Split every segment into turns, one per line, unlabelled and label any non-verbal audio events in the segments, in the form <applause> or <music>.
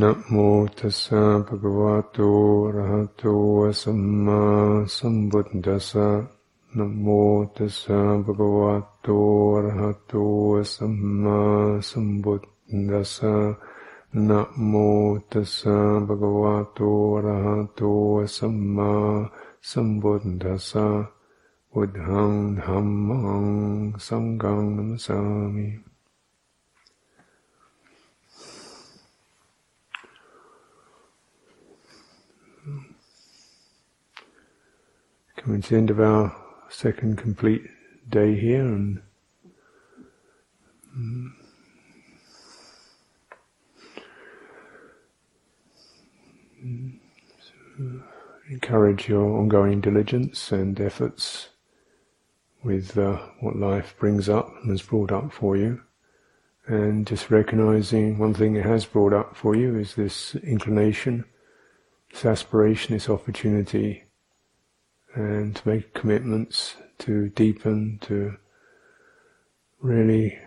นะโมตัสสะภะคะวะโตอะระหะโตสัมมาสัมพุทธัสสะนะโมตัสสะภะคะวะโตอะระหะโตสัมมาสัมพุทธัสสะนะโมตัสสะภะคะวะโตอะระหะโตสัมมาสัมพุทธัสสะพุทธังธัมมังสังฆังนัมสามิ coming to the end of our second complete day here and mm, so encourage your ongoing diligence and efforts with uh, what life brings up and has brought up for you. And just recognizing one thing it has brought up for you is this inclination, this aspiration, this opportunity and to make commitments to deepen, to really,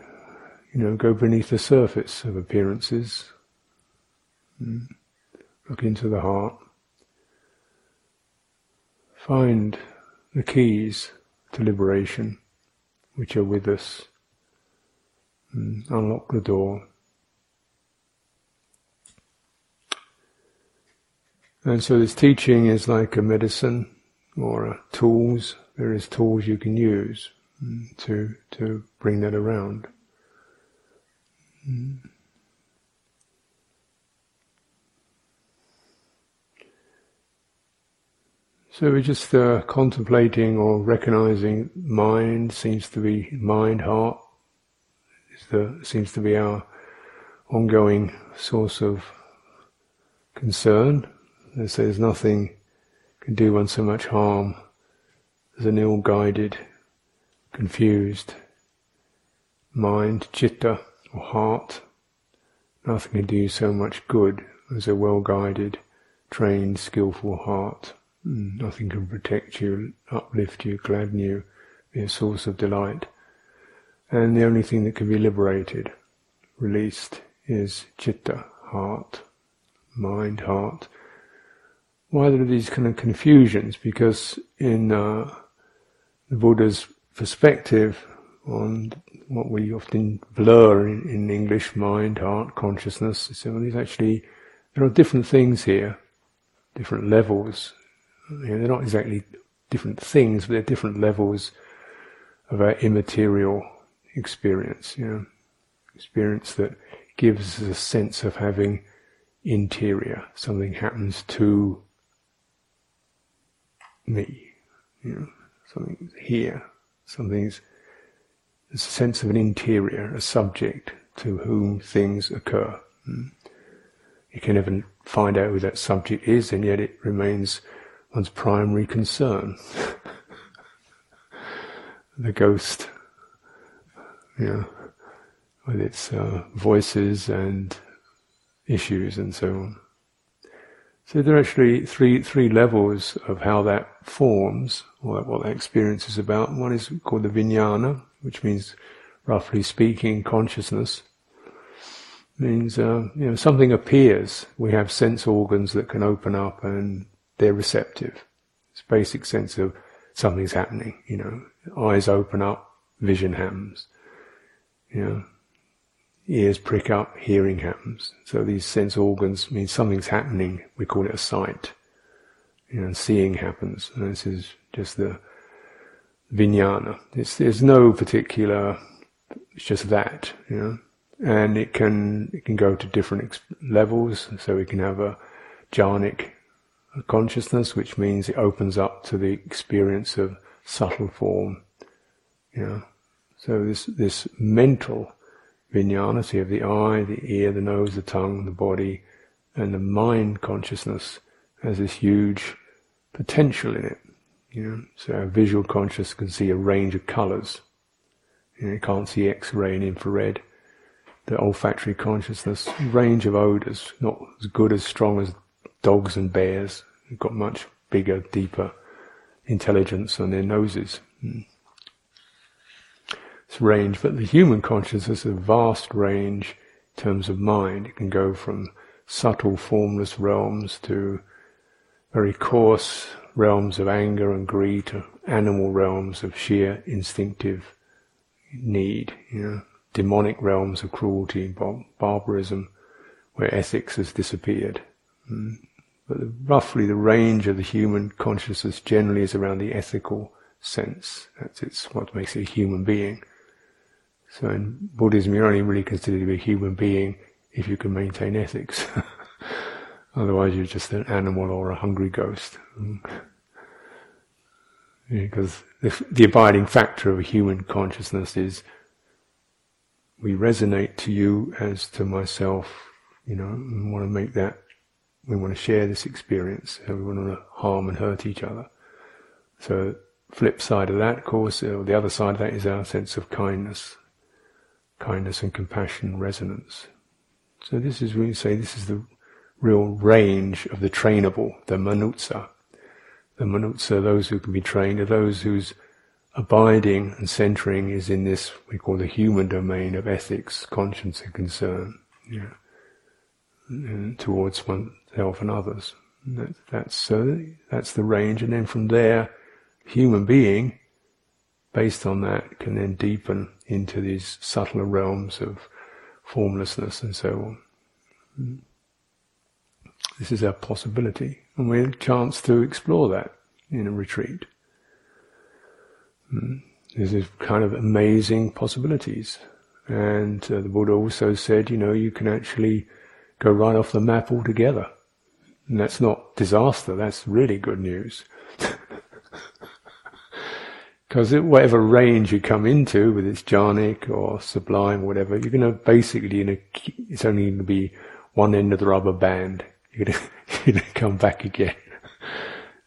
you know, go beneath the surface of appearances, mm. look into the heart, find the keys to liberation which are with us, mm. unlock the door. And so this teaching is like a medicine or uh, tools, various tools you can use mm, to to bring that around. Mm. So we're just uh, contemplating or recognizing mind seems to be mind, heart the seems to be our ongoing source of concern. There's nothing can do one so much harm as an ill-guided, confused mind, citta, or heart. Nothing can do so much good as a well-guided, trained, skillful heart. Hmm, nothing can protect you, uplift you, gladden you, be a source of delight. And the only thing that can be liberated, released, is citta, heart, mind, heart, why there are these kind of confusions? Because in uh, the Buddha's perspective on what we often blur in, in English, mind, heart, consciousness, so actually, there are different things here, different levels. You know, they're not exactly different things, but they're different levels of our immaterial experience, you know, experience that gives us a sense of having interior. Something happens to me. You know, something's here. Something's there's a sense of an interior, a subject to whom things occur. Hmm. You can never find out who that subject is, and yet it remains one's primary concern. <laughs> the ghost, you know, with its uh, voices and issues and so on. So there are actually three three levels of how that forms, or what that experience is about. One is called the vijnana, which means, roughly speaking, consciousness. It means uh, you know something appears. We have sense organs that can open up, and they're receptive. It's basic sense of something's happening. You know, eyes open up, vision happens. You know, ears prick up, hearing happens. So these sense organs mean something's happening. We call it a sight. You know, seeing happens. And this is just the vijnana. It's, there's no particular, it's just that, you know. And it can, it can go to different ex- levels. So we can have a jhanic consciousness, which means it opens up to the experience of subtle form, you know. So this, this mental vijnana, so you have the eye, the ear, the nose, the tongue, the body, and the mind consciousness has this huge potential in it. You know, so our visual consciousness can see a range of colours. You, know, can't see X-ray and infrared. The olfactory consciousness, range of odours, not as good as strong as dogs and bears. They've got much bigger, deeper intelligence on their noses. Mm range, but the human consciousness is a vast range in terms of mind. It can go from subtle formless realms to very coarse realms of anger and greed to animal realms of sheer instinctive need, you know, demonic realms of cruelty, bar- barbarism, where ethics has disappeared. Mm. But the, roughly the range of the human consciousness generally is around the ethical sense. That's it's what makes it a human being. So in Buddhism, you're only really considered to be a human being if you can maintain ethics. <laughs> Otherwise, you're just an animal or a hungry ghost. Mm. Because the, the abiding factor of a human consciousness is we resonate to you as to myself, you know, we want to make that, we want to share this experience, we want to harm and hurt each other. So, flip side of that, of course, or the other side of that is our sense of kindness, kindness and compassion resonance. So this is, we say, this is the real range of the trainable, the manussa. The manussa, those who can be trained, are those whose abiding and centering is in this we call the human domain of ethics, conscience, and concern, yeah, towards oneself and others. That, that's uh, that's the range, and then from there, human being, based on that, can then deepen into these subtler realms of formlessness and so on. This is our possibility, and we have a chance to explore that in a retreat. Hmm. This kind of amazing possibilities. And uh, the Buddha also said, you know, you can actually go right off the map altogether. And that's not disaster, that's really good news. <laughs> Because whatever range you come into, whether it's jhanic or sublime, whatever, you're going to basically, in a, it's only going to be one end of the rubber band. You're going <laughs> to come back again.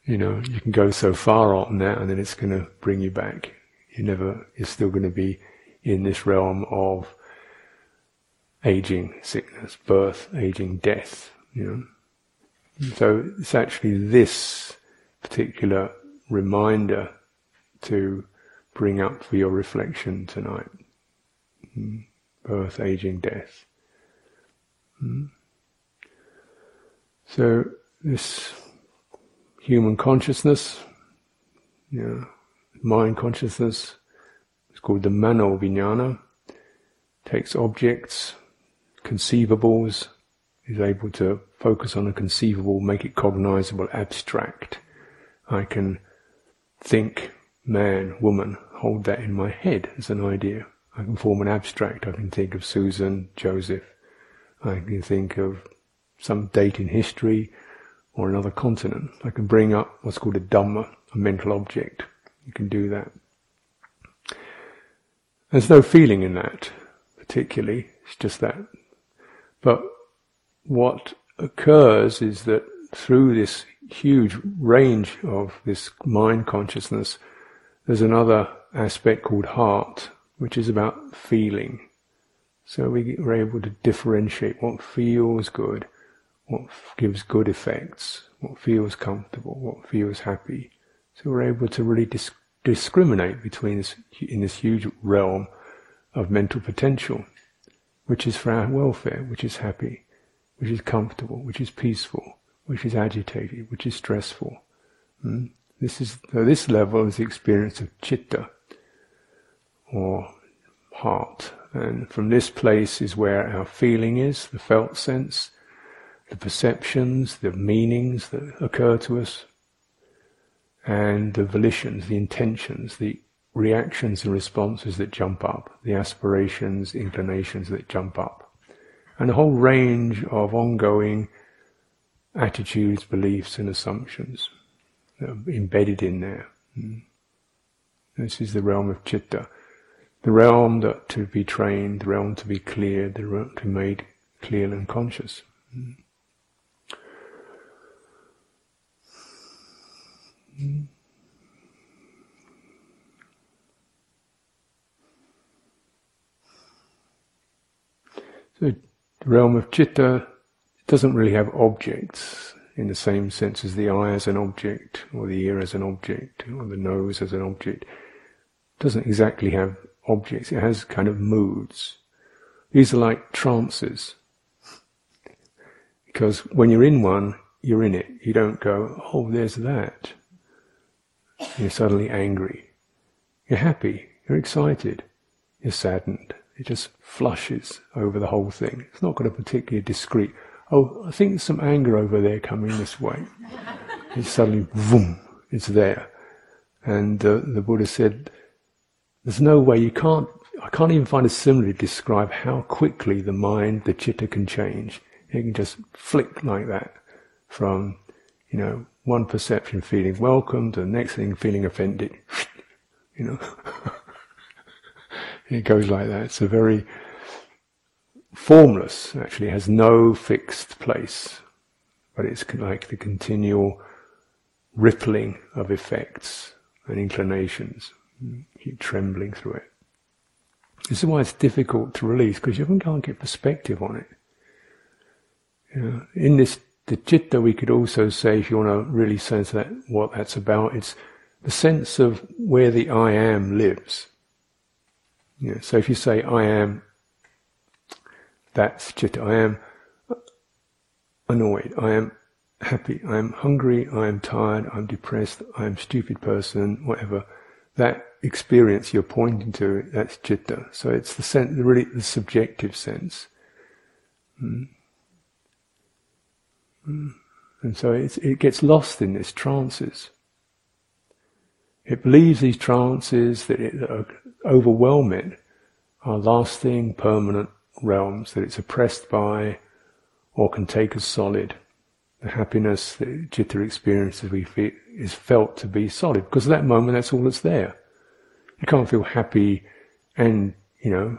you know, you can go so far on that and then it's going to bring you back. You're never, you're still going to be in this realm of aging, sickness, birth, aging, death, you know. So it's actually this particular reminder to bring up for your reflection tonight. Hmm. Birth, aging, death. Hmm. So this human consciousness, mind consciousness, it's called the mano vijnana, takes objects, conceivables, is able to focus on a conceivable, make it cognizable, abstract. I can think man, woman, hold that in my head as an idea. I can form an abstract. I can think of Susan, Joseph. I can think of some date in history or another continent. I can bring up what's called a Dhamma, a mental object. You can do that. There's no feeling in that, particularly. It's just that. But what occurs is that through this huge range of this mind consciousness, there's another aspect called heart, which is about feeling. So we are able to differentiate what feels good what gives good effects, what feels comfortable, what feels happy. So we're able to really dis- discriminate between this, in this huge realm of mental potential, which is for our welfare, which is happy, which is comfortable, which is peaceful, which is agitated, which is stressful. Mm? This is so this level is the experience of citta or heart, and from this place is where our feeling is, the felt sense, the perceptions, the meanings that occur to us, and the volitions, the intentions, the reactions and responses that jump up, the aspirations, inclinations that jump up, and a whole range of ongoing attitudes, beliefs, and assumptions embedded in there. Hmm. This is the realm of citta, the realm that to be trained, the realm to be cleared, the realm to be made clear and conscious. Hmm. So the realm of citta doesn't really have objects in the same sense as the eye as an object, or the ear as an object, or the nose as an object. Doesn't exactly have objects, it has kind of moods. These are like trances. Because when you're in one, you're in it. You don't go, oh, there's that. You're suddenly angry. You're happy. You're excited. You're saddened. It just flushes over the whole thing. It's not got a particularly discrete, oh, I think there's some anger over there coming this way. it's suddenly, boom, it's there. And uh, the Buddha said, there's no way you can't, I can't even find a simile to describe how quickly the mind, the citta can change. It can just flick like that from, you know, one perception feeling welcomed to the next thing feeling offended. you know. <laughs> it goes like that. It's a very formless, actually, has no fixed place. But it's like the continual rippling of effects and inclinations. Keep trembling through it. This is why it's difficult to release, because you can't get perspective on it. You know, in this the citta, we could also say, if you want to really sense that what that's about, it's the sense of where the I am lives. You know, so if you say I am, that's citta. I am annoyed. I am happy. I am hungry. I am tired. I'm depressed. I am stupid person. Whatever. That experience you're pointing to, that's citta. So it's the sense, really the subjective sense. Mm. And so it gets lost in these trances. It believes these trances that, it, that overwhelm it are lasting, permanent realms that it's oppressed by or can take as solid. The happiness that citta experiences we feel is felt to be solid because at that moment that's all that's there. You can't feel happy and, you know,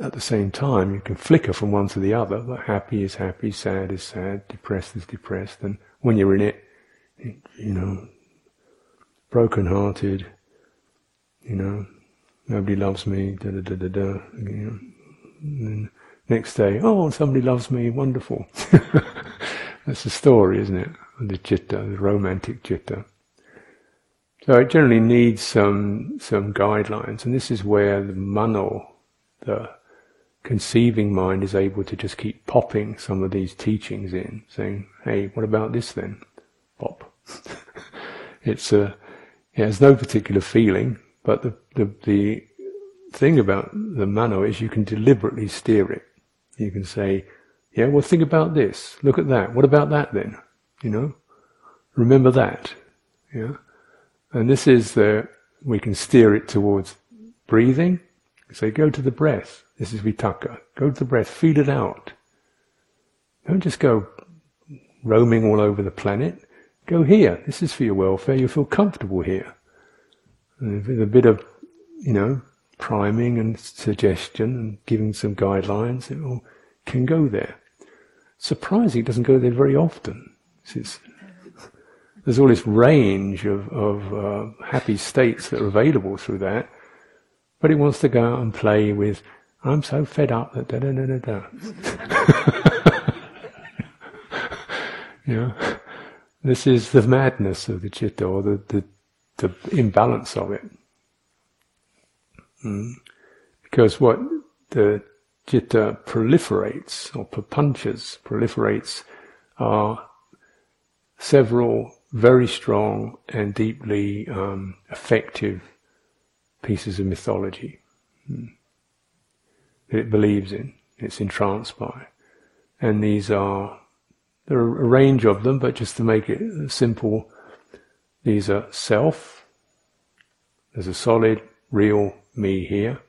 at the same time, you can flicker from one to the other. But happy is happy, sad is sad, depressed is depressed, and when you're in it, you know, broken-hearted, you know, nobody loves me, da da da da da. You know, Mm, next day, oh, somebody loves me, wonderful. <laughs> That's the story, isn't it? The citta, the romantic citta. So it generally needs some some guidelines, and this is where the mano, the conceiving mind is able to just keep popping some of these teachings in, saying, "Hey, what about this then?" Pop. <laughs> it's a it has no particular feeling, but the, the the thing about the mano is you can deliberately steer it. You can say, "Yeah, well, think about this. Look at that. What about that then?" You know, remember that. Yeah, and this is the we can steer it towards breathing. Say, go to the breath. This is vitakka. Go to the breath, feel it out. Don't just go roaming all over the planet. Go here. This is for your welfare. You feel comfortable here. And with a bit of, you know, priming and suggestion and giving some guidelines, it all can go there. Surprising, it doesn't go there very often. there's all this range of, of uh, happy states that are available through that, but it wants to go out and play with I'm so fed up that da da da da da. <laughs> you know, this is the madness of the citta, or the, the, the imbalance of it. Mm. Because what the citta proliferates, or papanchas proliferates, are several very strong and deeply um, effective pieces of mythology. Mm that it believes in, it's entranced by. And these are, there are a range of them, but just to make it simple, these are self, there's a solid, real me here.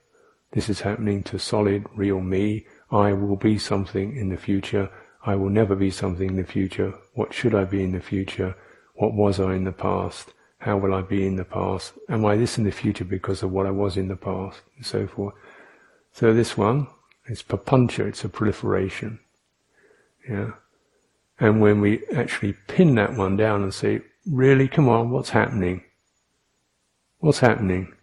This is happening to solid, real me. I will be something in the future. I will never be something in the future. What should I be in the future? What was I in the past? How will I be in the past? Am I this in the future because of what I was in the past? And so forth. So this one is papancha, it's a proliferation. Yeah. And when we actually pin that one down and say, really, come on, what's happening? What's happening?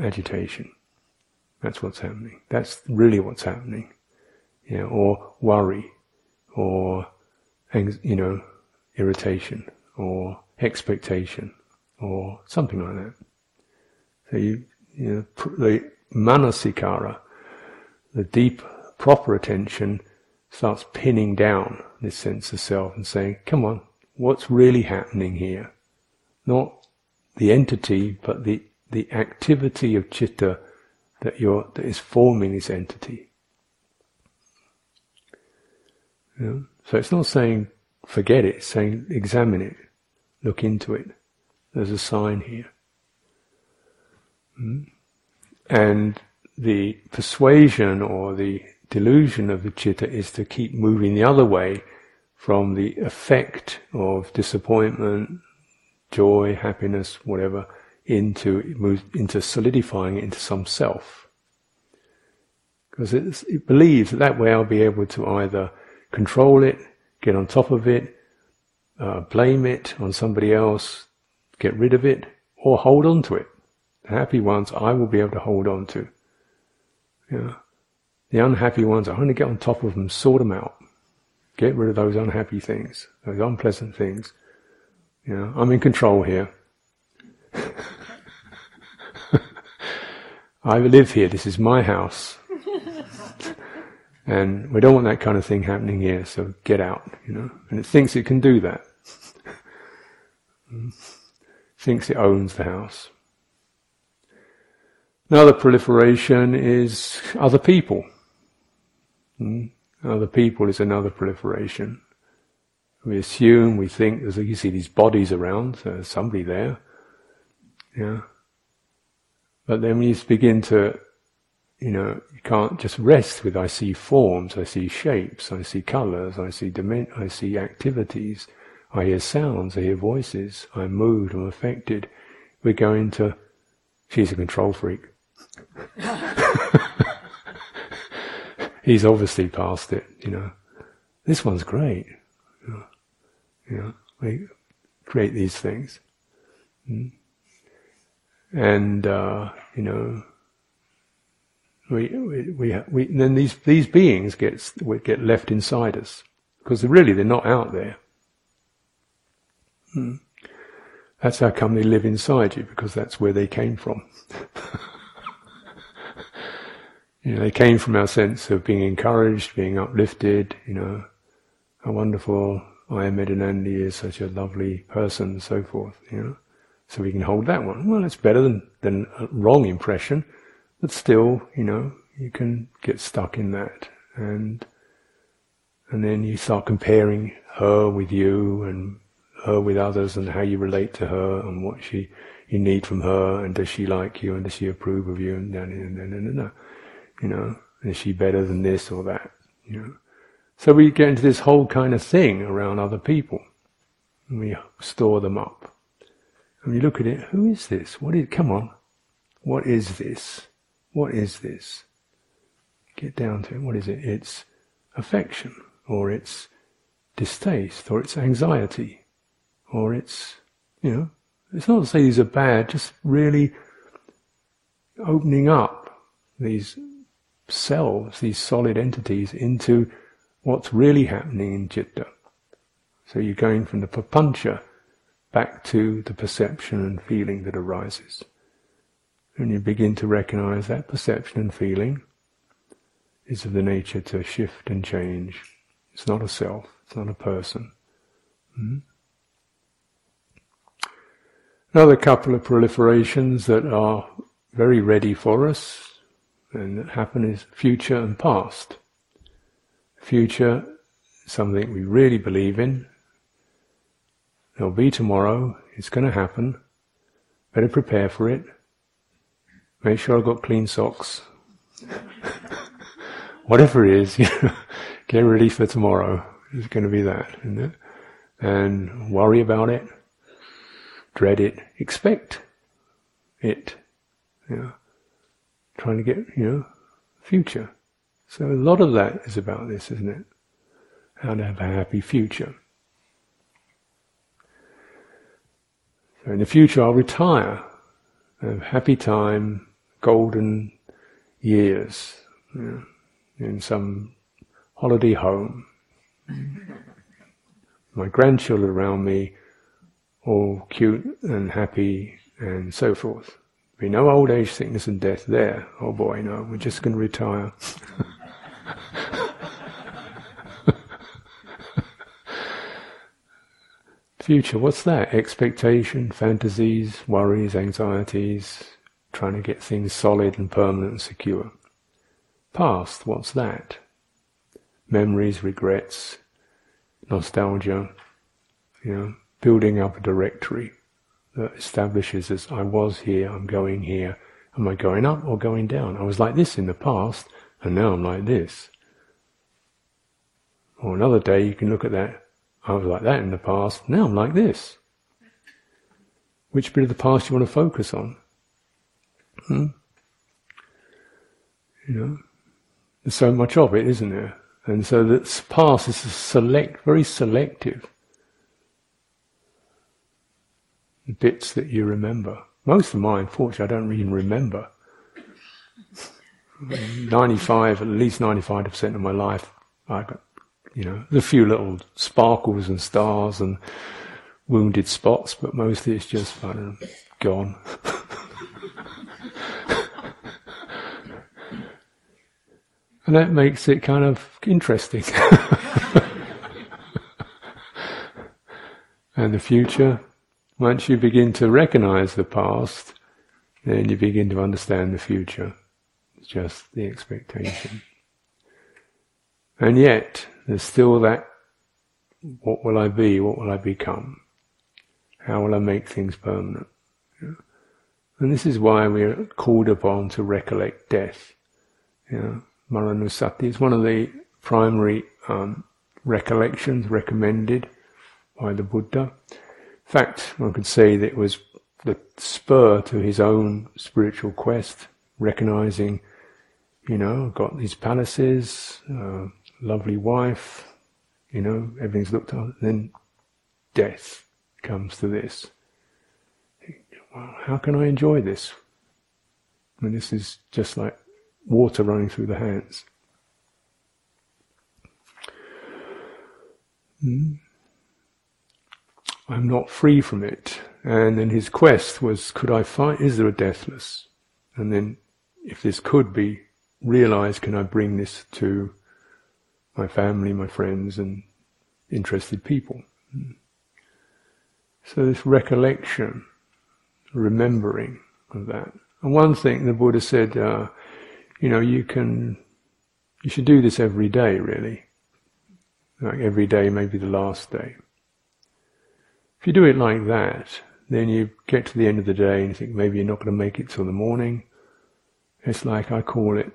Agitation. That's what's happening. That's really what's happening. Yeah, or worry, or you know, irritation, or expectation, or something like that. So you you know, the manasikara, the deep, proper attention, starts pinning down this sense of self and saying, come on, what's really happening here? Not the entity, but the, the activity of citta that, that is forming this entity. So it's not saying forget it, it's saying examine it, look into it. There's a sign here. Hmm? And the persuasion or the delusion of the citta is to keep moving the other way from the effect of disappointment, joy, happiness, whatever, into into solidifying into some self. Because it believes that that way I'll be able to either control it, get on top of it, uh, blame it on somebody else, get rid of it, or hold on to it. The happy ones I will be able to hold on to. Yeah. The unhappy ones, I'm going to get on top of them, sort them out. Get rid of those unhappy things, those unpleasant things. Know, I'm in control here. I live here. This is my house. <laughs> and we don't want that kind of thing happening here, so get out, you know. And it thinks it can do that. <laughs> thinks it owns the house. Another proliferation is other people. Hmm? Other people is another proliferation. We assume, we think, there's, you see these bodies around, so there's somebody there. Yeah. But then when you begin to, you know, you can't just rest with I see forms, I see shapes, I see colours, I see I see activities, I hear sounds, I hear voices, I'm moved, I'm affected. We're going to, she's a control freak. <laughs> He's obviously past it, you know. This one's great. You know, we create these things. Mm. And, uh, you know, we, we, we, we, then these, these beings get, get left inside us. Because really they're not out there. Mm. That's how come they live inside you, because that's where they came from. <laughs> You know, they came from our sense of being encouraged, being uplifted, you know, how wonderful Ayya Medhanandi is such a lovely person and so forth, you know. So we can hold that one. Well, it's better than, than a wrong impression, but still, you know, you can get stuck in that. And, and then you start comparing her with you and her with others and how you relate to her and what she, you need from her and does she like you and does she approve of you and, and, and, and, and, and you know, is she better than this or that? You know. So we get into this whole kind of thing around other people. And we store them up. And you look at it, who is this? What is, come on. What is this? What is this? Get down to it. What is it? It's affection, or it's distaste, or it's anxiety, or it's, you know, it's not to say these are bad, just really opening up these selves, these solid entities, into what's really happening in citta. So you're going from the papancha back to the perception and feeling that arises. And you begin to recognize that perception and feeling is of the nature to shift and change. It's not a self, it's not a person. hmm Another couple of proliferations that are very ready for us and that happen is future and past. Future, something we really believe in. There'll be tomorrow. It's going to happen. Better prepare for it. Make sure I've got clean socks. <laughs> Whatever it is, you <laughs> know, get ready for tomorrow. It's going to be that, isn't it? And worry about it, dread it, expect it. You know trying to get, you know, future. So a lot of that is about this, isn't it? How to have a happy future. In the future I'll retire, have happy time, golden years, you know, in some holiday home. <laughs> My grandchildren around me, all cute and happy and so forth be no old age, sickness, and death there. Oh boy, no, we're just going to retire. <laughs> Future, what's that? Expectation, fantasies, worries, anxieties, trying to get things solid and permanent and secure. Past, what's that? Memories, regrets, nostalgia, you know, building up a directory that establishes as I was here, I'm going here. Am I going up or going down? I was like this in the past, and now I'm like this. Or another day you can look at that, I was like that in the past, now I'm like this. Which bit of the past do you want to focus on? Hmm? You know, there's so much of it, isn't there? And so the past is select, very selective. Bits that you remember. Most of mine, fortunately, I don't even remember. <laughs> 95, at least 95% of my life, I got, you know, a few little sparkles and stars and wounded spots, but mostly it's just, gone. <laughs> And that makes it kind of interesting. <laughs> and the future, once you begin to recognize the past, then you begin to understand the future. It's just the expectation. And yet, there's still that what will I be? What will I become? How will I make things permanent? And this is why we're called upon to recollect death. You know, Maranasati is one of the primary um, recollections recommended by the Buddha. In fact, one could say that it was the spur to his own spiritual quest, recognizing, you know, got these palaces, uh, lovely wife, you know, everything's looked after. Then death comes to this. Well, how can I enjoy this? And this is just like water running through the hands. Hmm. I'm not free from it. And then his quest was, could I find, is there a deathless? And then, if this could be realized, can I bring this to my family, my friends, and interested people? So this recollection, remembering of that. And one thing the Buddha said, uh, you know, you can, you should do this every day, really. Like every day, maybe the last day. If you do it like that, then you get to the end of the day and you think maybe you're not going to make it till the morning. It's like I call it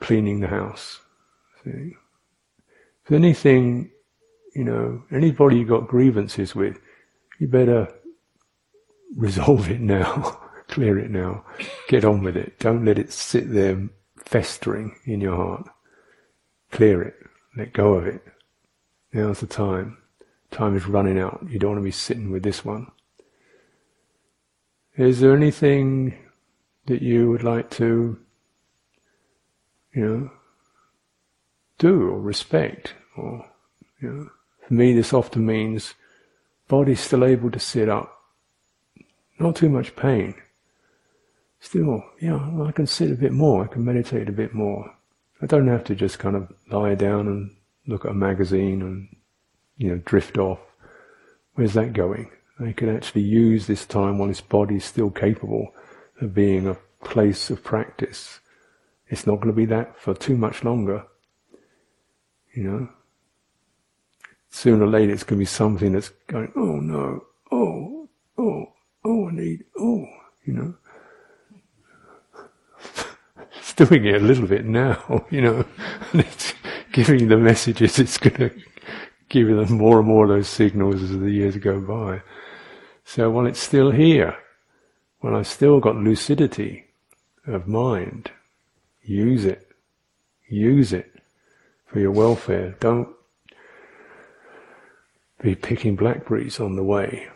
cleaning the house. See? Anything, you know, anybody you got grievances with, you better resolve it now, <laughs> clear it now, get on with it. Don't let it sit there festering in your heart. Clear it. Let go of it. Now's the time. Time is running out. You don't want to be sitting with this one. Is there anything that you would like to, you know, do or respect? Or, you know, for me, this often means body still able to sit up, not too much pain, still, yeah, I can sit a bit more, I can meditate a bit more. I don't have to just kind of lie down and look at a magazine and, you know, drift off. Where's that going? I can actually use this time while this body is still capable of being a place of practice. It's not going to be that for too much longer. You know? Sooner or later it's going to be something that's going, oh no, oh, oh, oh, I need, oh, you know? <laughs> it's doing it a little bit now, <laughs> you know, and it's giving the messages, it's going to give them more and more of those signals as the years go by. So while it's still here, when I've still got lucidity of mind, use it. Use it for your welfare. Don't be picking blackberries on the way.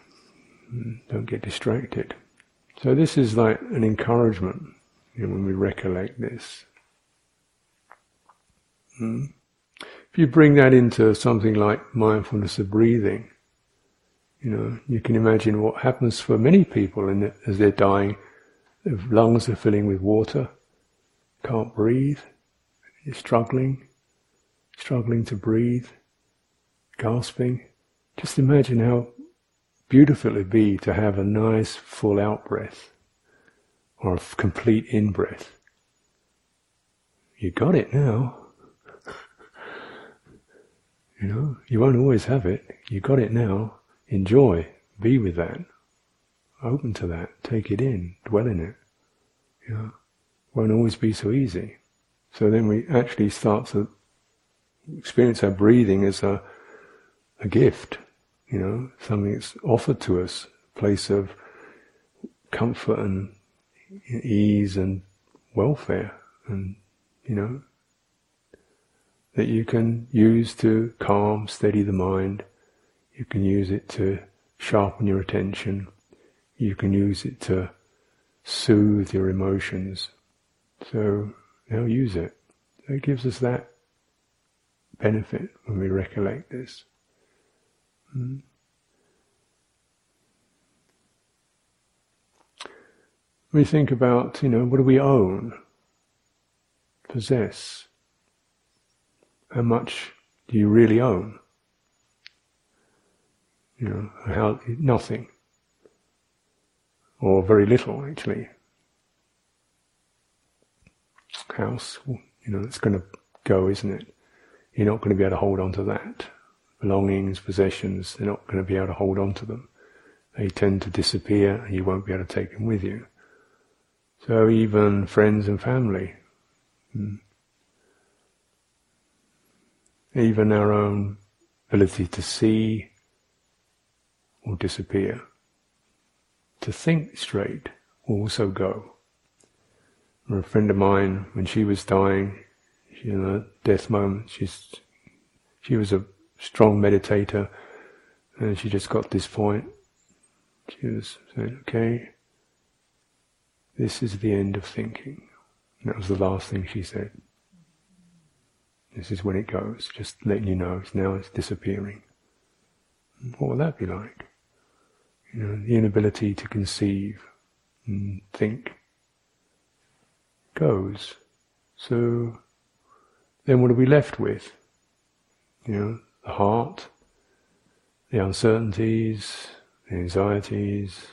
Don't get distracted. So this is like an encouragement you know, when we recollect this. Hmm? If you bring that into something like mindfulness of breathing, you know, you can imagine what happens for many people the, as they're dying. Their lungs are filling with water, can't breathe, you're struggling, struggling to breathe, gasping. Just imagine how beautiful it would be to have a nice full out breath or a complete in breath. You got it now. you know, you won't always have it. You got it now. Enjoy. Be with that. Open to that. Take it in. Dwell in it. You know, won't always be so easy. So then we actually start to experience our breathing as a, a gift, you know, something that's offered to us, a place of comfort and ease and welfare and, you know, that you can use to calm, steady the mind. You can use it to sharpen your attention. You can use it to soothe your emotions. So now use it. it gives us that benefit when we recollect this. Hmm. We think about, you know, what do we own, possess? How much do you really own? You know, how nothing, or very little actually. House, you know, it's going to go, isn't it? You're not going to be able to hold on to that. Belongings, possessions, they're not going to be able to hold on to them. They tend to disappear and you won't be able to take them with you. So even friends and family, hmm, even our own ability to see will disappear. To think straight will also go. A friend of mine, when she was dying, she, in a death moment, she's, she was a strong meditator, and she just got this point. She was saying, okay, this is the end of thinking. And that was the last thing she said. This is when it goes, just letting you know, it's now it's disappearing. What will that be like? You know, the inability to conceive and think goes. So then what are we left with? You know, the heart, the uncertainties, the anxieties,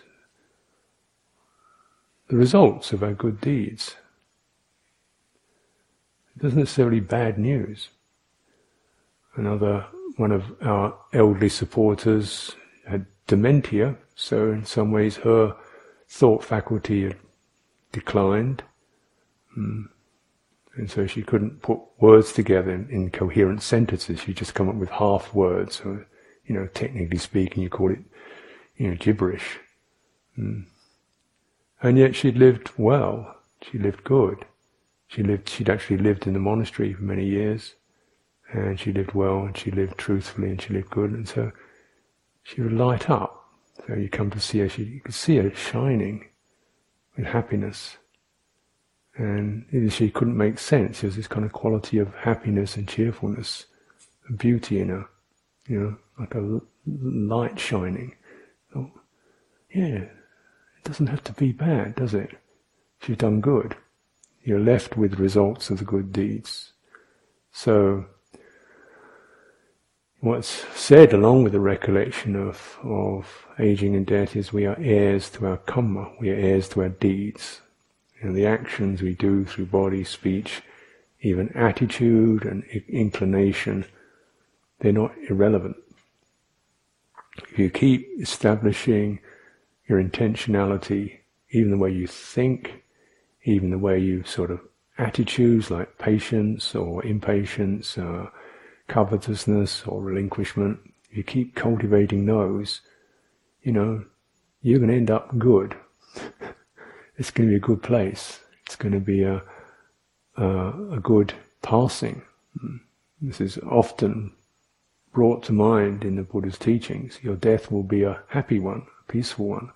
the results of our good deeds. It doesn't necessarily bad news. Another one of our elderly supporters had dementia, so in some ways her thought faculty had declined. Mm. And so she couldn't put words together in, in, coherent sentences. She'd just come up with half words. Or, you know, technically speaking, you call it, you know, gibberish. Mm. And yet she'd lived well. She lived good. She lived, she'd actually lived in the monastery for many years, and she lived well, and she lived truthfully, and she lived good, and so she would light up. So you come to see her, she, you could see her shining with happiness. And she couldn't make sense. There's this kind of quality of happiness and cheerfulness, and beauty in her, you know, like a light shining. Oh, yeah, it doesn't have to be bad, does it? She's done good you're left with results of the good deeds. So, what's said along with the recollection of, of aging and death is we are heirs to our karma, we are heirs to our deeds. And the actions we do through body, speech, even attitude and inclination, they're not irrelevant. If you keep establishing your intentionality, even the way you think, even the way you sort of attitudes like patience or impatience, or covetousness or relinquishment, if you keep cultivating those, you know, you're going to end up good. It's going to be a good place. It's going to be a, a, a good passing. This is often brought to mind in the Buddha's teachings. Your death will be a happy one, a peaceful one,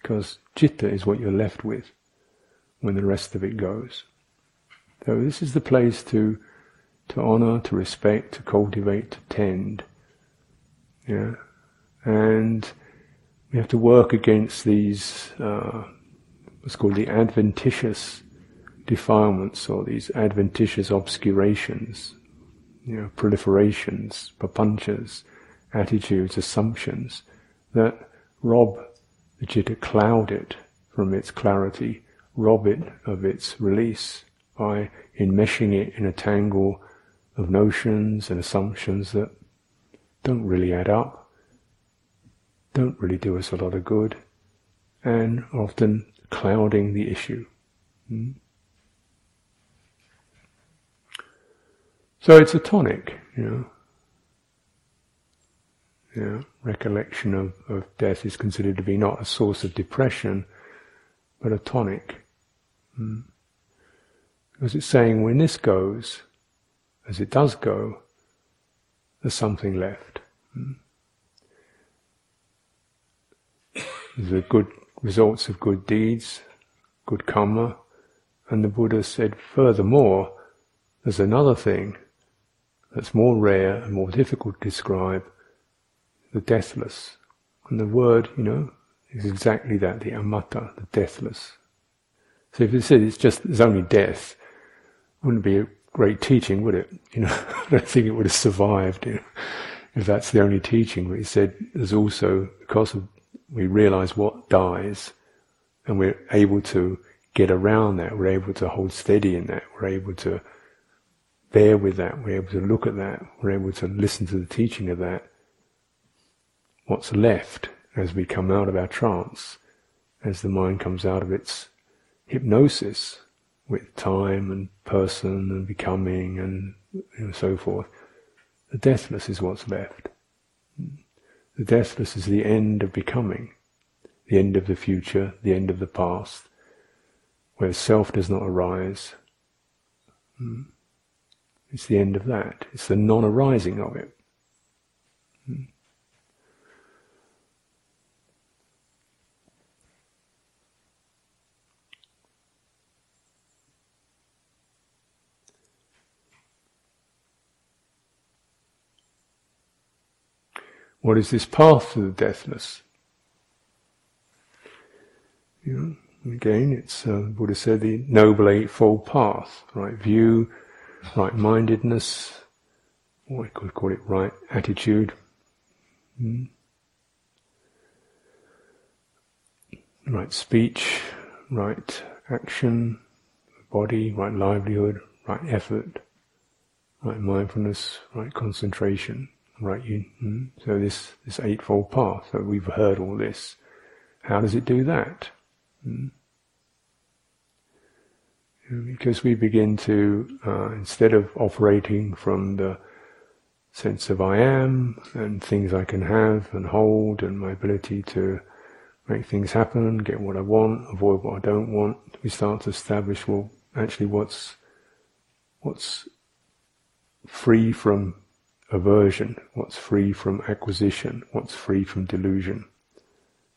because citta is what you're left with when the rest of it goes. So this is the place to to honor, to respect, to cultivate, to tend. Yeah, and we have to work against these uh, what's called the adventitious defilements or these adventitious obscurations, you know, proliferations, papanchas, attitudes, assumptions that rob the citta, cloud it from its clarity, rob it of its release by enmeshing it in a tangle of notions and assumptions that don't really add up, don't really do us a lot of good, and often clouding the issue. Hmm? So it's a tonic, you know. Yeah, recollection of, of death is considered to be not a source of depression, but a tonic. Hmm. Because it's saying when this goes, as it does go, there's something left. Hmm. There's the good results of good deeds, good karma, and the Buddha said, furthermore, there's another thing that's more rare and more difficult to describe, the deathless. And the word, you know, is exactly that, the amata, the deathless. So if you said it's just, there's only death, wouldn't be a great teaching, would it? <laughs> You know, I don't think it would have survived, you know, if that's the only teaching. But he said there's also, because of, we realize what dies, and we're able to get around that, we're able to hold steady in that, we're able to bear with that, we're able to look at that, we're able to listen to the teaching of that. What's left as we come out of our trance, as the mind comes out of its hypnosis with time and person and becoming and you know, so forth, the deathless is what's left. The deathless is the end of becoming, the end of the future, the end of the past, where self does not arise. Hmm. It's the end of that. It's the non-arising of it. What is this path to the deathless? You know, again, it's uh, Buddha said the noble eightfold path: right view, right mindedness, or we could call it right attitude, hmm. right speech, right action, body, right livelihood, right effort, right mindfulness, right concentration, right you. Hmm. So this this eightfold path. So we've heard all this. How does it do that? Hmm because we begin to, uh, instead of operating from the sense of I am and things I can have and hold and my ability to make things happen, get what I want, avoid what I don't want, we start to establish, well, actually what's, what's free from aversion, what's free from acquisition, what's free from delusion.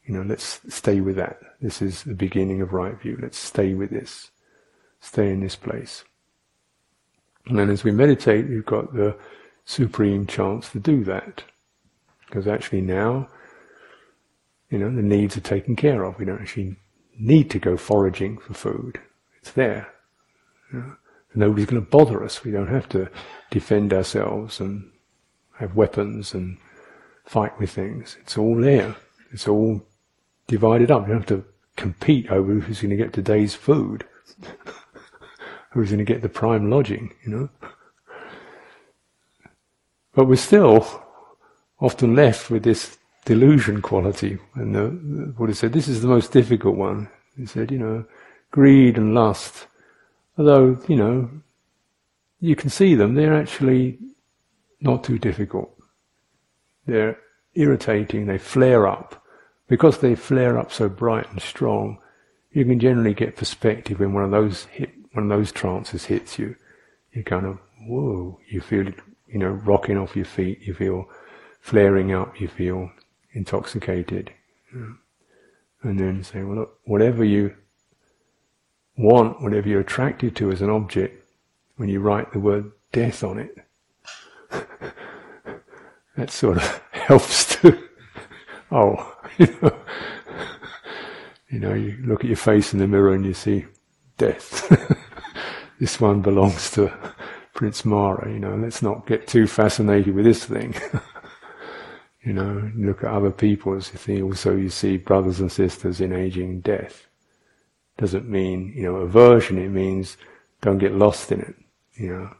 You know, let's stay with that. This is the beginning of right view. Let's stay with this stay in this place. And then as we meditate, we've got the supreme chance to do that. Because actually now, you know, the needs are taken care of. We don't actually need to go foraging for food. It's there. You know? Nobody's going to bother us. We don't have to defend ourselves and have weapons and fight with things. It's all there. It's all divided up. You don't have to compete over who's going to get today's food. <laughs> who's going to get the prime lodging, you know. But we're still often left with this delusion quality. And the, the Buddha said, this is the most difficult one. He said, you know, greed and lust, although, you know, you can see them, they're actually not too difficult. They're irritating, they flare up. Because they flare up so bright and strong, you can generally get perspective when one of those hit one of those trances hits you, you kind of, whoa, you feel, you know, rocking off your feet, you feel flaring up, you feel intoxicated. Hmm. And then say, well, look, whatever you want, whatever you're attracted to as an object, when you write the word death on it, <laughs> that sort of <laughs> helps to, <laughs> oh, you know, you know, you look at your face in the mirror and you see death. this one belongs to Prince Mara, you know, let's not get too fascinated with this thing. You know, you look at other people's thing. Also, you see brothers and sisters in aging death. Doesn't mean you know aversion. It means don't get lost in it. You know,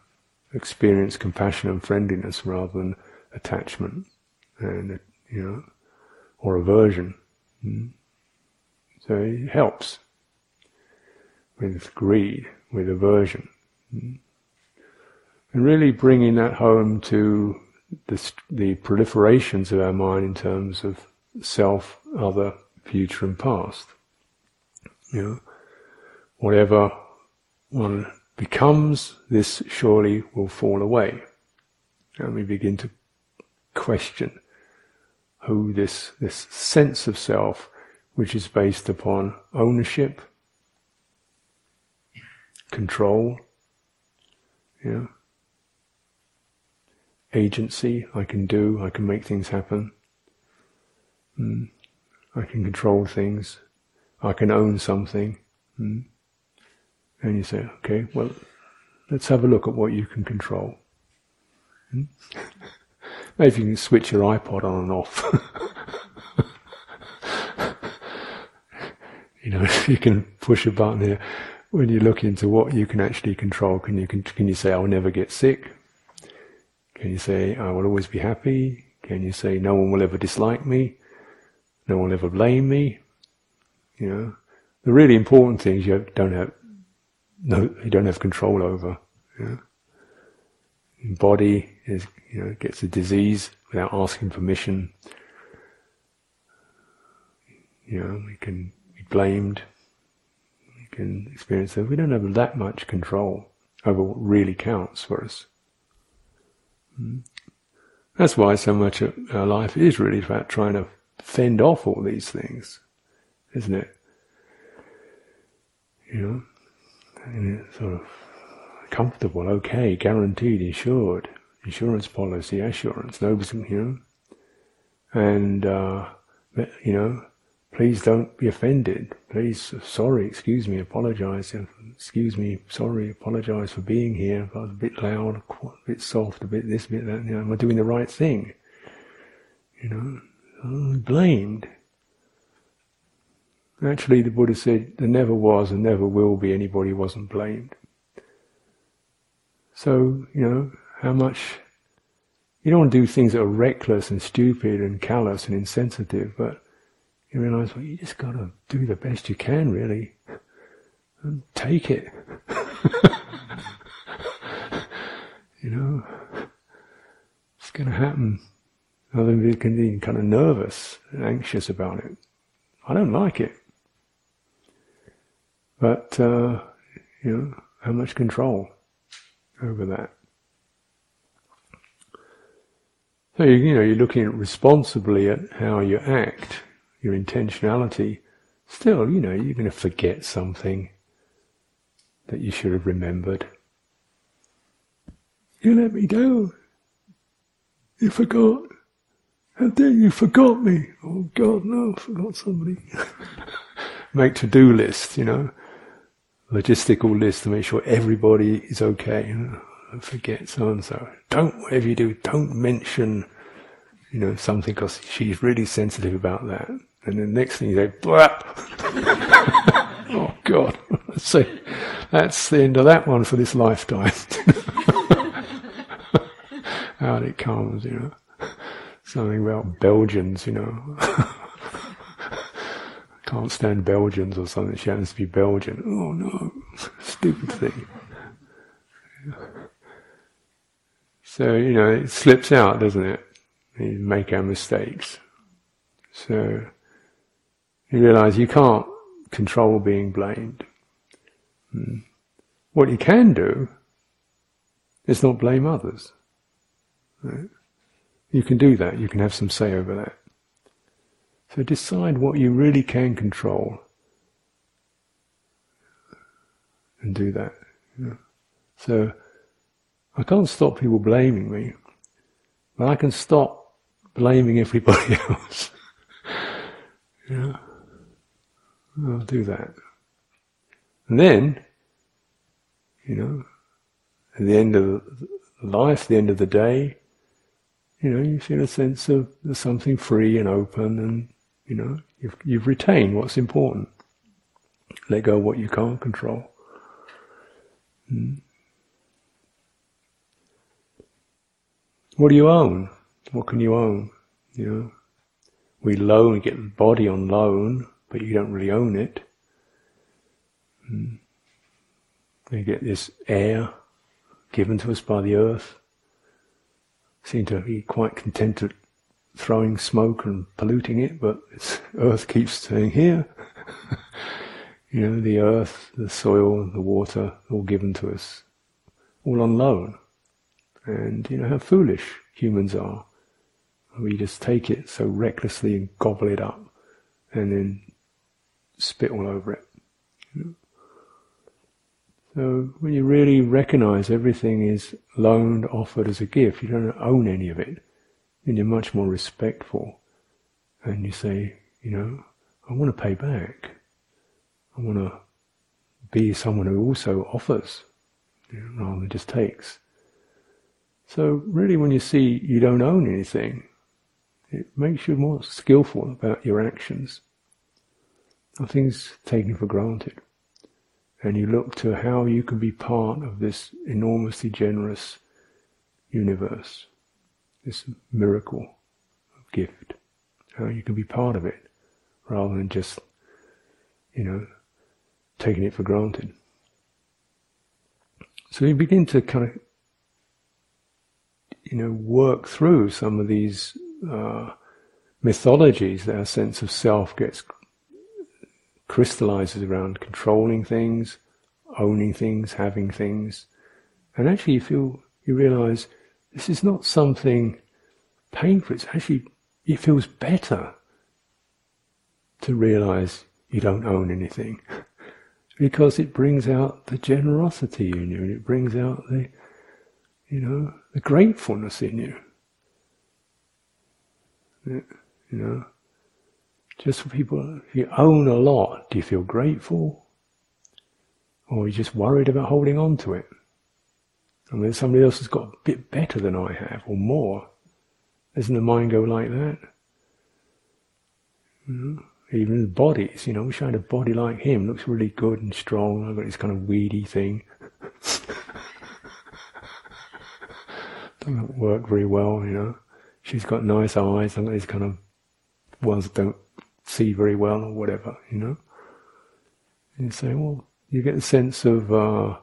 experience compassion and friendliness rather than attachment and you know or aversion. Mm. So it helps with greed, with aversion. Mm. And really bringing that home to the, the proliferations of our mind in terms of self, other, future and past. You know, whatever one becomes, this surely will fall away. And we begin to question who this, this sense of self, which is based upon ownership, control, yeah, agency, I can do, I can make things happen, mm. I can control things, I can own something. Mm. And you say, okay, well, let's have a look at what you can control. Mm. <laughs> Maybe you can switch your iPod on and off. <laughs> you know, <laughs> you can push a button here. When you look into what you can actually control, can you can, can you say, "I will never get sick"? Can you say, "I will always be happy"? Can you say, "No one will ever dislike me"? No one will ever blame me. You know, the really important things you don't have, no, you don't have control over. Know? Body is you know, gets a disease without asking permission. You know, we can be blamed. We can experience that. We don't have that much control over what really counts for us. Hmm. That's why so much of our life is really about trying to fend off all these things, isn't it? You know, sort of comfortable, okay, guaranteed, insured insurance policy assurance. Nobody's, you know, and uh, you know, please don't be offended. Please, sorry, excuse me, apologize. Excuse me, sorry, apologize for being here. I was a bit loud, a bit soft, a bit this, a bit that. You know, am I doing the right thing? You know, I'm blamed. Actually, the Buddha said there never was and never will be anybody who wasn't blamed. So, you know, how much you don't want to do things that are reckless and stupid and callous and insensitive, but you realize, well, you just got to do the best you can, really, and take it. <laughs> you know, it's going to happen. Other you can be kind of nervous and anxious about it. I don't like it. But, uh, you know, how much control over that? So you, you know you're looking responsibly at how you act, your intentionality. Still, you know you're going to forget something that you should have remembered. You let me down. You forgot. How dare you forgot me? Oh God, no, I forgot somebody. <laughs> Make to-do list, you know, logistical list to make sure everybody is okay. Forget so and so. Don't, whatever you do, don't mention, you know, something because she's really sensitive about that. And the next thing you say, blah. <laughs> oh God. <laughs> so that's the end of that one for this lifetime. <laughs> Out it comes, you know. Something about Belgians, you know. Can't stand Belgians or something. She happens to be Belgian. Oh no. <laughs> Stupid thing. So, you know, it slips out, doesn't it? We make our mistakes. So, you realize you can't control being blamed. Hmm. What you can do is not blame others. Right? You can do that. You can have some say over that. So decide what you really can control and do that. You know? So I can't stop people blaming me, but I can stop blaming everybody <laughs> else. yeah. I'll do that. And then, you know, at the end of life, the end of the day, you know, you feel a sense of there's something free and open, and you know, you've you've retained what's important. Let go of what you can't control. Hmm. What do you own? What can you own? You know, we loan, get the body on loan, but you don't really own it. Hmm. You get this air given to us by the earth. Seem to be quite content at throwing smoke and polluting it, but earth keeps staying here. <laughs> you know, the earth, the soil, the water, all given to us, all on loan. And you know how foolish humans are. We just take it so recklessly and gobble it up, and then spit all over it. So when you really recognize everything is loaned, offered as a gift, you don't own any of it, then you're much more respectful. And you say, you know, I want to pay back. I want to be someone who also offers, you know, rather than just takes. So really when you see you don't own anything, it makes you more skillful about your actions. Nothing's taken for granted and you look to how you can be part of this enormously generous universe, this miracle gift, how you can be part of it rather than just, you know, taking it for granted. So you begin to kind of, you know, work through some of these uh, mythologies that our sense of self gets crystallizes around controlling things, owning things, having things. And actually you feel, you realize this is not something painful. It's actually, it feels better to realize you don't own anything. <laughs> because it brings out the generosity in you and it brings out the, you know, the gratefulness in you. You know, just for people, if you own a lot, do you feel grateful? Or are you just worried about holding on to it? I mean, somebody else has got a bit better than I have, or more. Doesn't the mind go like that? Know? Even the bodies, you know, wish I had a body like him. Looks really good and strong. I've got this kind of weedy thing. <laughs> Doesn't work very well, you know. She's got nice eyes. I've got these kind of ones that don't see very well or whatever, you know. And you say, well, you get a sense of uh,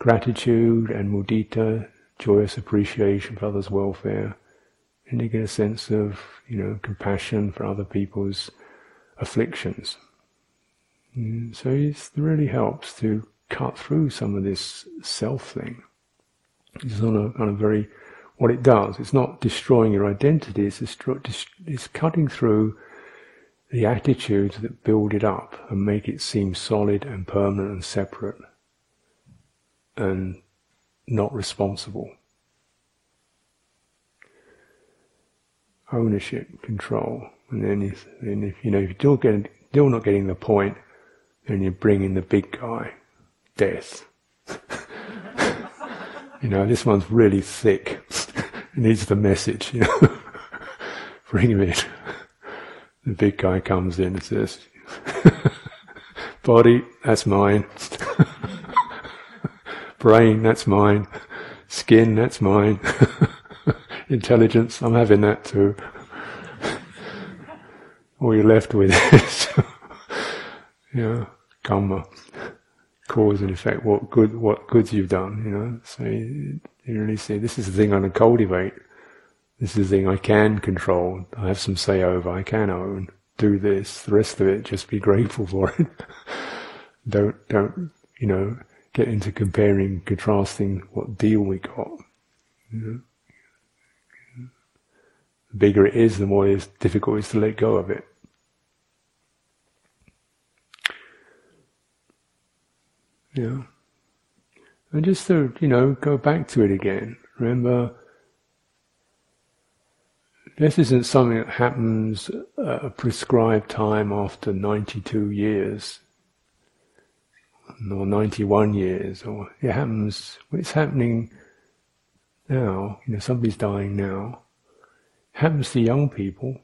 gratitude and mudita, joyous appreciation for others' welfare, and you get a sense of, you know, compassion for other people's afflictions. And so it really helps to cut through some of this self thing. It's on a, on a very, what it does, it's not destroying your identity, it's, destro- it's cutting through the attitudes that build it up and make it seem solid and permanent and separate and not responsible. Ownership, control, and then if, then if you know if you're getting, still not getting the point, then you bring in the big guy, death. <laughs> you know, this one's really thick. <laughs> it needs the message. You know, <laughs> bring him in. The big guy comes in and says, Body, that's mine. Brain, that's mine. Skin, that's mine. <laughs> Intelligence, I'm having that too. <laughs> All you're left with <laughs> is, you know, karma, cause and effect. What good, what goods you've done, you know. So you, you really see this is the thing I'm going to cultivate. This is the thing I can control. I have some say over. I can own. Do this. The rest of it, just be grateful for it. don't, don't, you know, get into comparing, contrasting what deal we got. The bigger it is, the more it's difficult it is to let go of it. Yeah. And just to, you know, go back to it again. Remember, this isn't something that happens at a prescribed time after 92 years or 91 years, or it happens, it's happening now, you know, somebody's dying now, It happens to young people,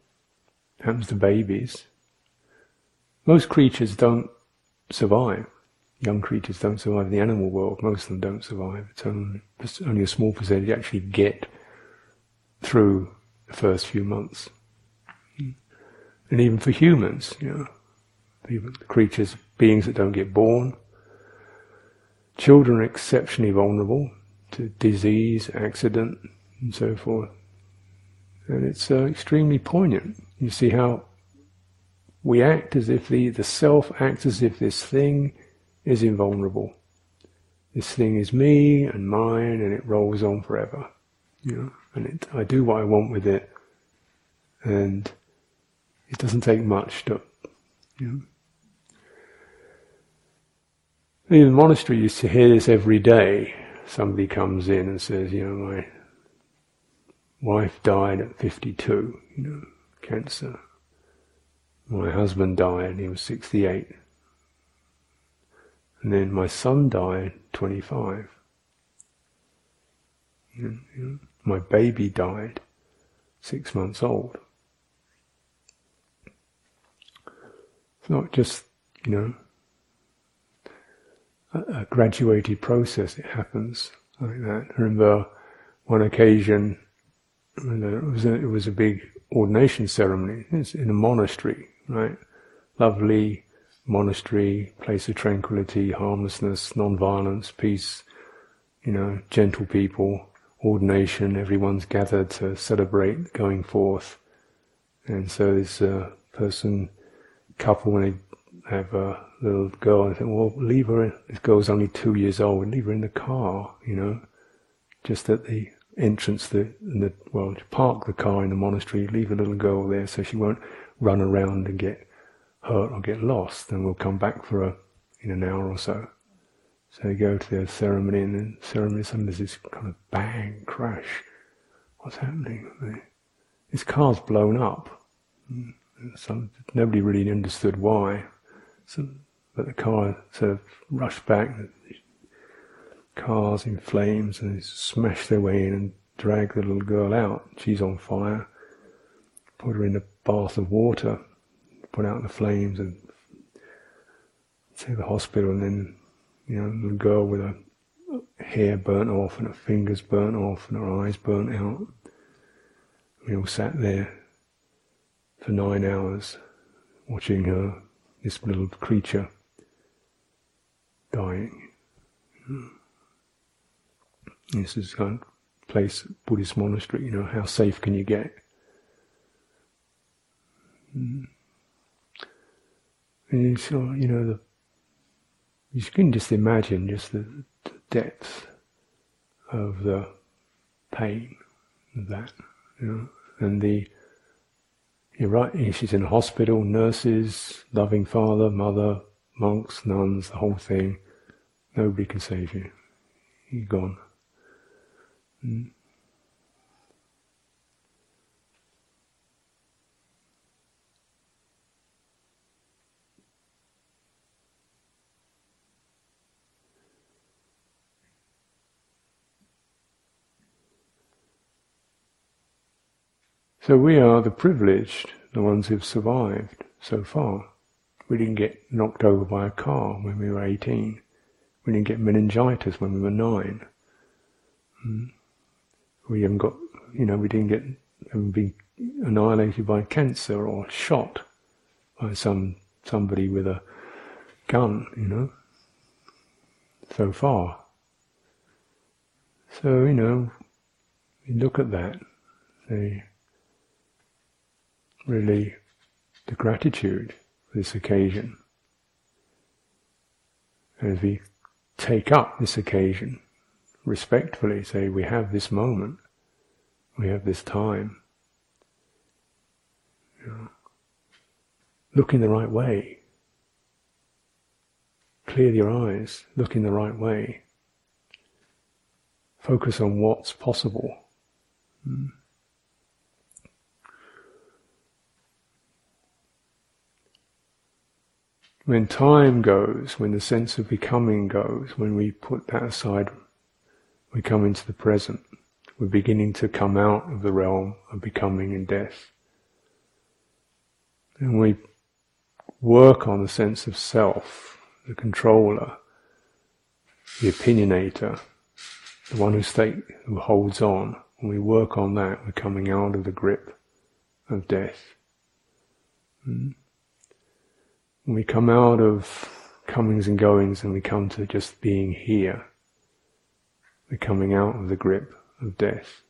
it happens to babies. Most creatures don't survive. Young creatures don't survive in the animal world. Most of them don't survive. It's only, only a small percentage actually get through the first few months. And even for humans, you know, even creatures, beings that don't get born, children are exceptionally vulnerable to disease, accident, and so forth. And it's uh, extremely poignant. You see how we act as if the, the self acts as if this thing is invulnerable. This thing is me and mine, and it rolls on forever. You know, and it, I do what I want with it, and it doesn't take much to, you know. In the monastery, used to hear this every day. Somebody comes in and says, you know, my wife died at 52, you know, cancer. My husband died, he was 68. And then my son died, 25. You know, my baby died, six months old. It's not just, you know, a, graduated process, it happens like that. I remember one occasion, it was a, it was a big ordination ceremony. It's in a monastery, right? Lovely monastery, place of tranquility, harmlessness, non-violence, peace, you know, gentle people, ordination, everyone's gathered to celebrate going forth. And so this uh, person, couple, when they have a little girl, they think, well, leave her, in. this girl's only two years old, leave her in the car, you know, just at the entrance, the, the well, park the car in the monastery, leave a little girl there so she won't run around and get hurt or get lost, then we'll come back for a, in an hour or so. So they go to the ceremony, and then ceremony, suddenly there's this kind of bang, crash. What's happening? This car's blown up. Hmm. So nobody really understood why. So, but the car sort of rushed back, cars in flames, and they smashed their way in and dragged the little girl out. She's on fire. Put her in a bath of water put out the flames and to the hospital, and then you know the girl with her hair burnt off and her fingers burnt off and her eyes burnt out. We all sat there for nine hours watching her, this little creature, dying. This is a place, Buddhist monastery, you know, how safe can you get? Mm. And you saw, you know, the, you can just imagine just the, the depth of the pain of that, you know, and the, you're right, she's in hospital, nurses, loving father, mother, monks, nuns, the whole thing. Nobody can save you. You're gone. Mm. So we are the privileged, the ones who've survived so far. We didn't get knocked over by a car when we were 18. We didn't get meningitis when we were nine. Hmm. We haven't got, you know, we didn't get, haven't been annihilated by cancer or shot by some, somebody with a gun, you know, so far. So, you know, you look at that, say, really the gratitude for this occasion. As we take up this occasion respectfully, say, we have this moment, we have this time. You know, look in the right way. Clear your eyes, look in the right way. Focus on what's possible. Hmm. When time goes, when the sense of becoming goes, when we put that aside, we come into the present. we're beginning to come out of the realm of becoming and death. And we work on the sense of self, the controller, the opinionator, the one who stay, who holds on. When we work on that, we're coming out of the grip of death. Hmm? We come out of comings and goings and we come to just being here, we're coming out of the grip of death.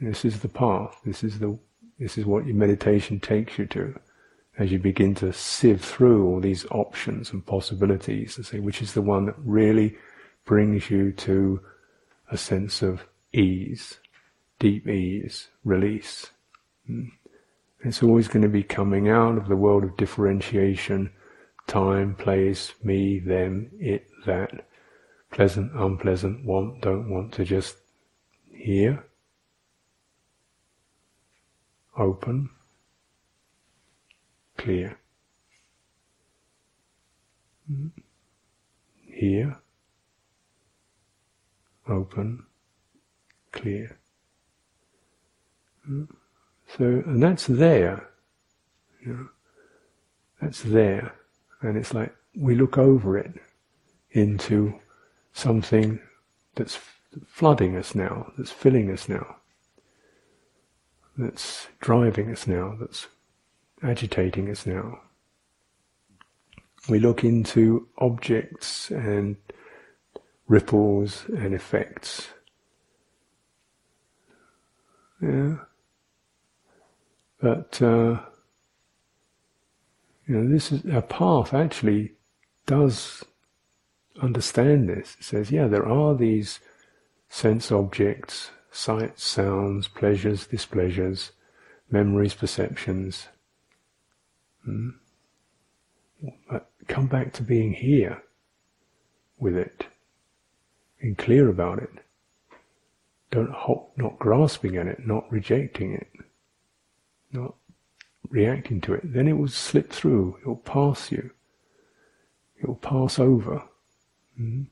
This is the path. This is the this is what your meditation takes you to as you begin to sieve through all these options and possibilities and say which is the one that really brings you to a sense of ease, deep ease, release. Hmm. It's always going to be coming out of the world of differentiation, time, place, me, them, it, that, pleasant, unpleasant, want, don't want to just hear, open, clear. Here, open, clear. So, and that's there. You know, that's there. And it's like we look over it into something that's flooding us now, that's filling us now, that's driving us now, that's agitating us now. We look into objects and ripples and effects. Yeah. But, uh, you know, this is, our path actually does understand this. It says, yeah, there are these sense objects, sights, sounds, pleasures, displeasures, memories, perceptions. Hmm? But come back to being here with it, being clear about it. Don't hop, not grasping at it, not rejecting it, not reacting to it. Then it will slip through. It will pass you. It will pass over. Mm-hmm.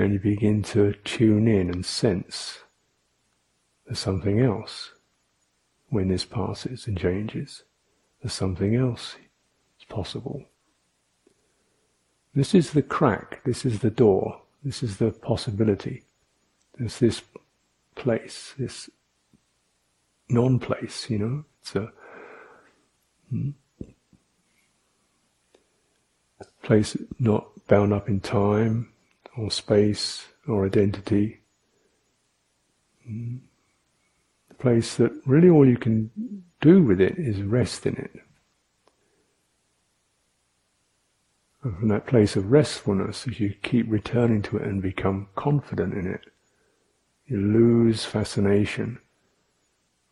And you begin to tune in and sense there's something else when this passes and changes. There's something else is possible. This is the crack, this is the door, this is the possibility. There's this place, this non-place, you know. It's a hmm, place not bound up in time or space or identity. Hmm, a place that really all you can do with it is rest in it. And from that place of restfulness, as you keep returning to it and become confident in it, you lose fascination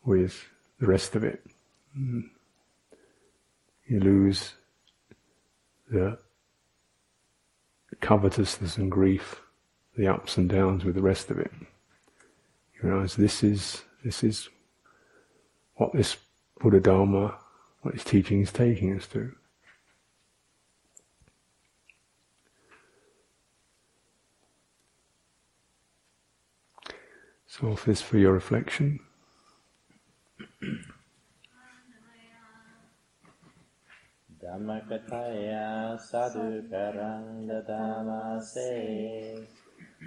with the rest of it. Hmm. You lose the covetousness and grief, the ups and downs with the rest of it. You realize this is this is what this Buddha Dharma, what its teaching is taking us to. So, this for your reflection.
Dhammakataya sadhukaram dadamase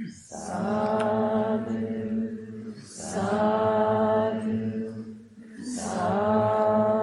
sadhu, sadhu, sadhu.